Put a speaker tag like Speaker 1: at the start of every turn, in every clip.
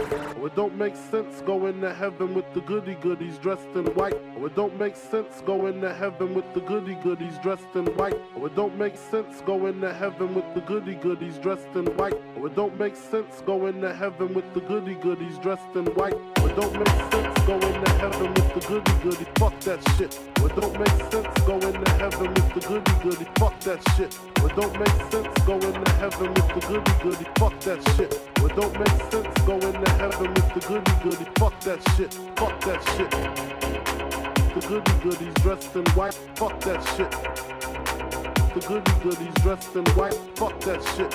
Speaker 1: Oh, it don't make sense going to heaven with the goody goodies dressed in white. Oh, it don't make sense going to heaven with the goody goodies dressed in white. Oh, it don't make sense going to heaven with the goody goodies dressed in white. Oh, it don't make sense going to heaven with the goody goodies dressed in white. Oh, it don't make sense going to heaven with the goody goody. Fuck that shit. It don't make sense going to heaven with the goody goody. Fuck that shit. It don't make sense going to heaven with the goody goody. Fuck that shit. It don't make sense going to heaven with the goody goody. Fuck that shit. Fuck that shit. The goody goodies dressed in white. Fuck that shit. The goody goodies dressed in white. Fuck that shit.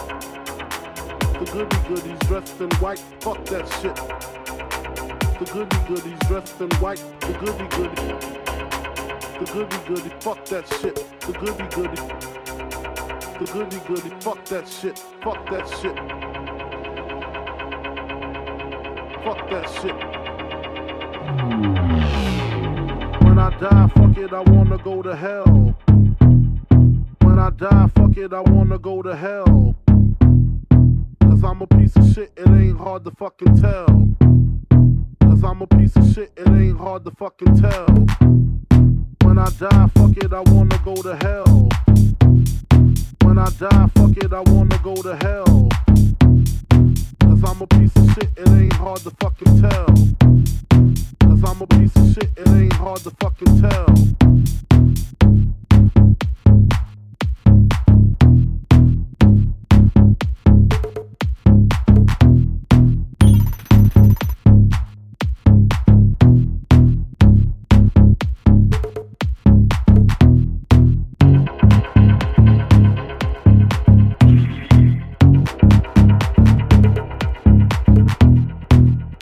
Speaker 1: The goody goodies dressed in white. Fuck that shit. The goody goodies dressed in white. The goody goody. The goody goody. Fuck that shit. The goody goody. The goody goody. Fuck that shit. Fuck that shit. Fuck that shit. When I die, fuck it, I wanna go to hell. When I die, fuck it, I wanna go to hell. Cause I'm a piece of shit, it ain't hard to fucking tell. Cause I'm a piece of shit, it ain't hard to fucking tell. When I die, fuck it, I wanna go to hell. When I die, fuck it, I wanna go to hell. Cause I'm a piece of shit, it ain't hard to fucking tell. Cause I'm a piece of shit, it ain't hard to fucking tell.